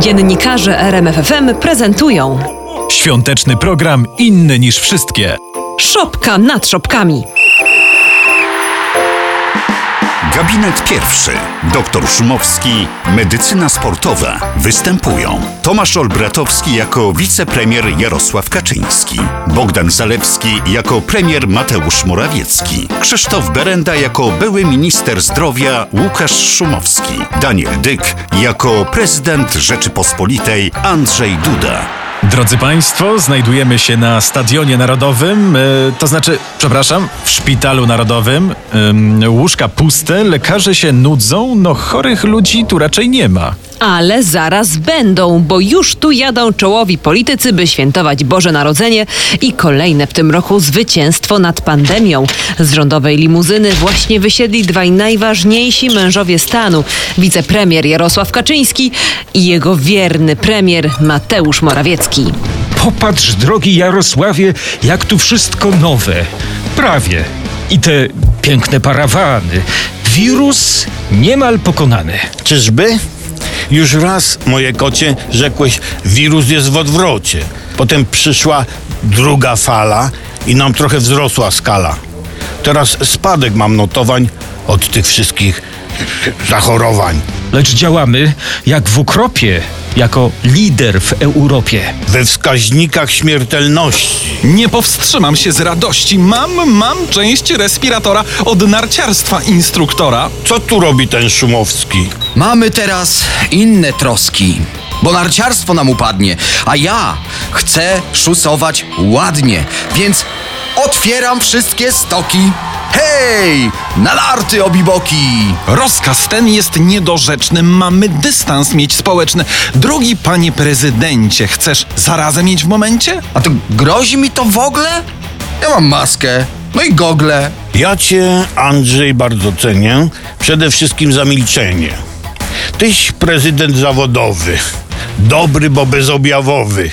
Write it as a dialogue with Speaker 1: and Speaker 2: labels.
Speaker 1: Dziennikarze RMFFM prezentują
Speaker 2: Świąteczny program inny niż wszystkie.
Speaker 1: Szopka nad szopkami.
Speaker 3: Gabinet pierwszy. Doktor Szumowski, medycyna sportowa. Występują Tomasz Olbratowski jako wicepremier Jarosław Kaczyński, Bogdan Zalewski jako premier Mateusz Morawiecki, Krzysztof Berenda jako były minister zdrowia Łukasz Szumowski, Daniel Dyk jako prezydent Rzeczypospolitej Andrzej Duda.
Speaker 2: Drodzy Państwo, znajdujemy się na Stadionie Narodowym, e, to znaczy, przepraszam, w Szpitalu Narodowym. Ym, łóżka puste, lekarze się nudzą, no chorych ludzi tu raczej nie ma.
Speaker 1: Ale zaraz będą, bo już tu jadą czołowi politycy, by świętować Boże Narodzenie i kolejne w tym roku zwycięstwo nad pandemią. Z rządowej limuzyny właśnie wysiedli dwaj najważniejsi mężowie stanu: wicepremier Jarosław Kaczyński i jego wierny premier Mateusz Morawiecki.
Speaker 4: Popatrz, drogi Jarosławie, jak tu wszystko nowe. Prawie. I te piękne parawany. Wirus niemal pokonany.
Speaker 5: Czyżby? Już raz, moje kocie, rzekłeś, wirus jest w odwrocie. Potem przyszła druga fala i nam trochę wzrosła skala. Teraz spadek mam notowań od tych wszystkich zachorowań.
Speaker 4: Lecz działamy jak w ukropie, jako lider w Europie.
Speaker 5: We wskaźnikach śmiertelności.
Speaker 6: Nie powstrzymam się z radości. Mam, mam część respiratora od narciarstwa instruktora.
Speaker 5: Co tu robi ten Szumowski?
Speaker 7: Mamy teraz inne troski, bo narciarstwo nam upadnie, a ja chcę szusować ładnie, więc otwieram wszystkie stoki. Hej, na larty obiboki!
Speaker 6: Rozkaz ten jest niedorzeczny. Mamy dystans mieć społeczny. Drogi panie prezydencie, chcesz zarazem mieć w momencie?
Speaker 7: A to grozi mi to w ogóle? Ja mam maskę, no i gogle.
Speaker 5: Ja cię, Andrzej, bardzo cenię. Przede wszystkim za milczenie. Tyś prezydent zawodowy. Dobry, bo bezobjawowy.